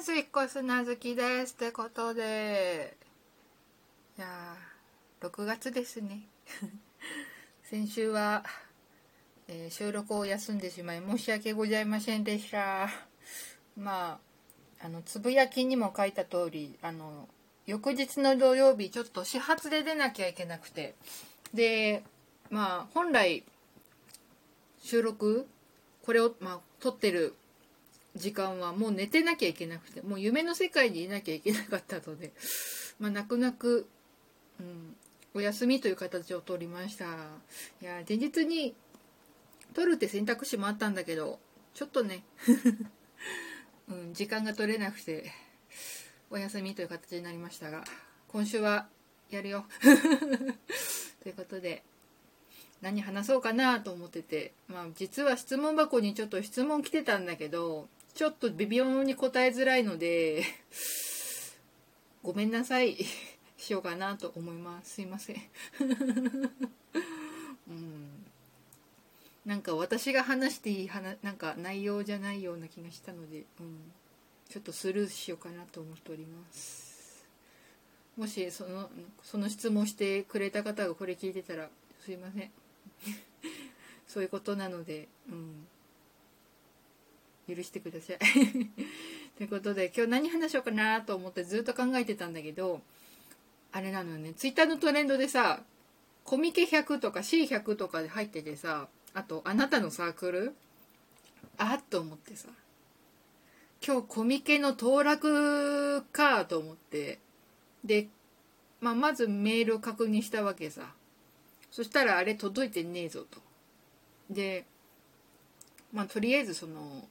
すっ越すなずきですってことで。いやー6月ですね。先週は、えー収録を休んでしまい申し訳ございませんでした。まああのつぶやきにも書いた通りあの翌日の土曜日ちょっと始発で出なきゃいけなくて。でまあ本来収録これを、まあ、撮ってる時間はもう寝てなきゃいけなくてもう夢の世界にいなきゃいけなかったので、まあ、泣く泣く、うん、お休みという形を取りました。いや前日に取るって選択肢もあったんだけどちょっとね、うん、時間が取れなくてお休みという形になりましたが今週はやるよ。ということで何話そうかなと思ってて、まあ、実は質問箱にちょっと質問来てたんだけどちょっと微妙に答えづらいので ごめんなさい。しようかなと思います。すいません。うん。なんか私が話していい話なんか内容じゃないような気がしたので、うん、ちょっとスルーしようかなと思っております。もしそのその質問してくれた方がこれ聞いてたらすいません。そういうことなので、うん、許してください。ということで今日何話しようかなと思ってずっと考えてたんだけどあれなのよね。ツイッターのトレンドでさコミケ100とか C100 とかで入っててさあとあなたのサークル？あっと思ってさ。今日コミケの当落かと思って。で、まあ、まずメールを確認したわけさ。そしたらあれ届いてねえぞと。でまあとりあえずその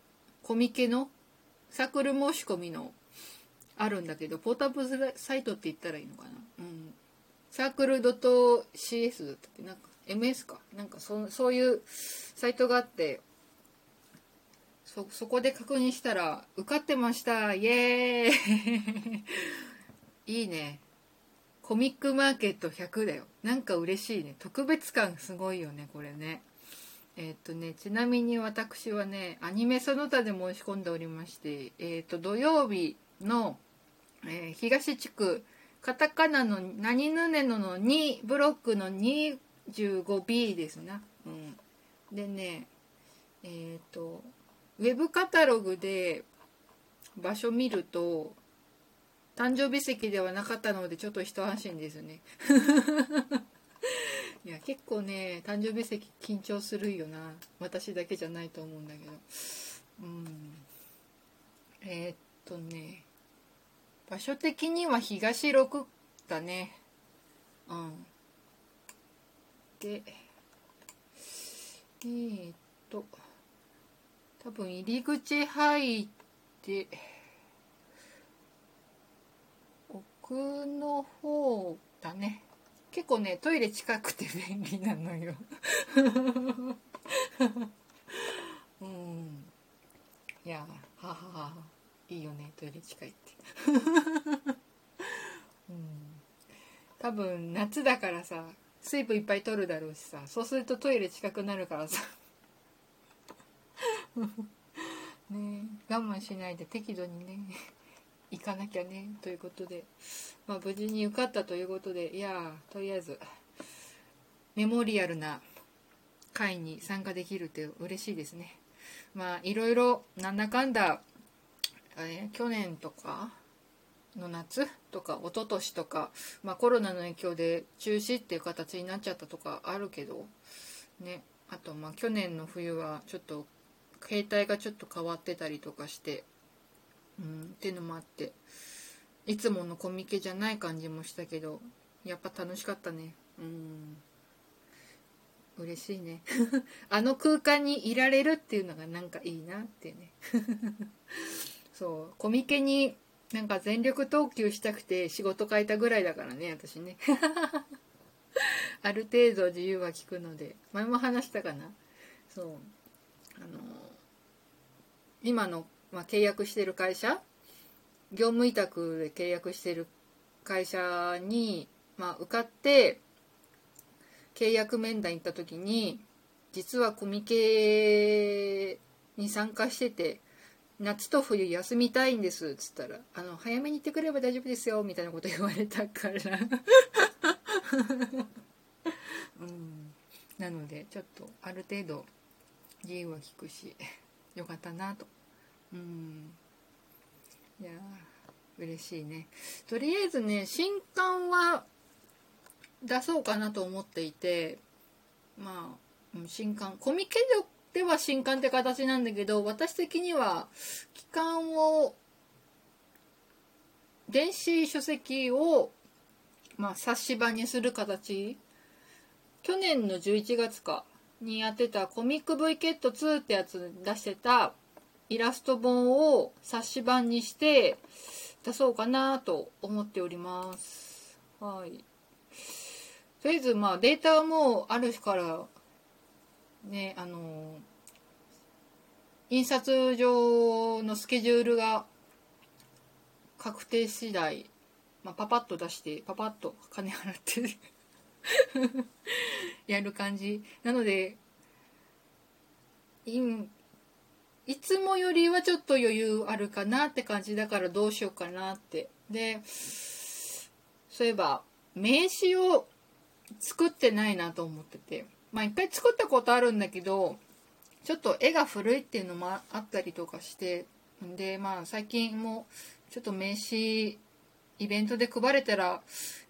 コミケのサークル申し込みのあるんだけどポータブルサイトって言ったらいいのかな？うん。サークル .cs だったっけ？なんか MS か？なんかそそういうサイトがあってそそこで確認したら受かってました。イエーイ！いいね。コミックマーケット100だよ。なんか嬉しいね。特別感すごいよねこれね。えっとねちなみに私はねアニメその他で申し込んでおりましてえーと土曜日の、えー東地区カタカナの何ぬねのの2ブロックの 25B ですな、うん、でねえっ、とウェブカタログで場所見ると誕生日席ではなかったのでちょっと一安心ですね。いや結構ね誕生日席緊張するよな。私だけじゃないと思うんだけど。うん。えーっとね。場所的には東6だね。うん。でえーっと多分入り口入って奥の方だね。結構ねトイレ近くて便利なのよ。うん。いやははは。いいよねトイレ近いって。うん。多分夏だからさ水分いっぱい取るだろうしさそうするとトイレ近くなるからさ。ねえ我慢しないで適度にね。行かなきゃねということで、まあ、無事に受かったということで。いやーとりあえずメモリアルな会に参加できるって嬉しいですね。まあいろいろなんだかんだ、えー去年とかの夏とか一昨年とか、まあ、コロナの影響で中止っていう形になっちゃったとかあるけどね。あとまあ去年の冬はちょっと携帯がちょっと変わってたりとかしてうんっていうのもあっていつものコミケじゃない感じもしたけどやっぱ楽しかったね。うん。嬉しいね。あの空間にいられるっていうのがなんかいいなってね。そう。コミケになんか全力投球したくて仕事変えたぐらいだからね私ね。ある程度自由は利くので。前も話したかな。そう。あの今の、まあ、契約してる会社業務委託で契約してる会社に、まあ、受かって契約面談行った時に実はコミケに参加してて夏と冬休みたいんです」っつったら「あの早めに行ってくれば大丈夫ですよ」みたいなこと言われたから。うん。なのでちょっとある程度自由は利くしよかったなと。うん。いや嬉しいね。とりあえずね新刊は出そうかなと思っていてまあ新刊。コミケでは新刊って形なんだけど私的には期間を電子書籍を、まあ、冊子版にする形。去年の11月かにやってたコミック V ケット2ってやつ出してたイラスト本を冊子版にして出そうかなと思っております。はい。とりあえずまあデータはもうある日からねあの印刷上のスケジュールが確定次第、まあ、パパッと出してパパッと金払って やる感じなのでいつもよりはちょっと余裕あるかなって感じだからどうしようかなって。でそういえば名刺を作ってないなと思ってて。まあ一回作ったことあるんだけどちょっと絵が古いっていうのもあったりとかして。でまあ最近もちょっと名刺イベントで配れたら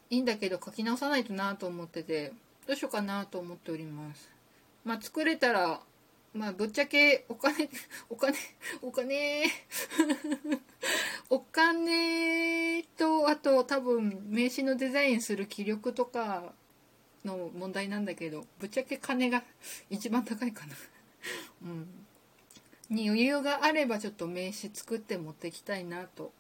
いいんだけど書き直さないとなと思っててどうしようかなと思っております。まあ作れたらまあぶっちゃけお金 お金お金 お金とあと多分名刺のデザインする気力とかの問題なんだけどぶっちゃけ金が 一番高いかな。うん。に余裕があればちょっと名刺作って持ってきたいなと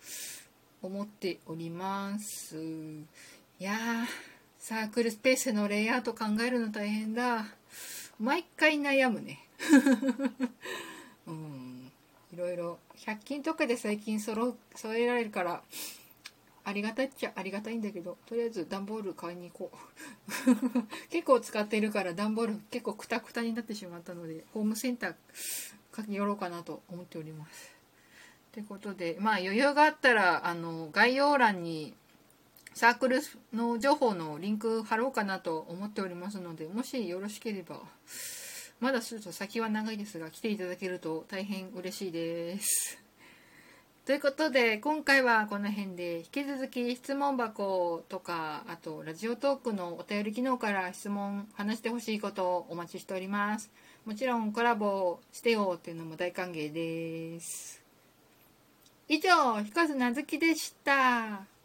思っております。いやーサークルスペースのレイアウト考えるの大変だ。毎回悩むね。うん。いろいろ100均とかで最近揃揃えられるからありがたいっちゃありがたいんだけどとりあえず段ボール買いに行こう。結構使ってるから段ボール結構クタクタになってしまったのでホームセンターかけ寄ろうかなと思っております。ってことでまあ余裕があったらあの概要欄にサークルの情報のリンク貼ろうかなと思っておりますのでもしよろしければまだちょっと先は長いですが来ていただけると大変嬉しいです。ということで今回はこの辺で引き続き質問箱とかあとラジオトークのお便り機能から質問話してほしいことをお待ちしております。もちろんコラボしてよっていうのも大歓迎です。以上ひかずなずきでした。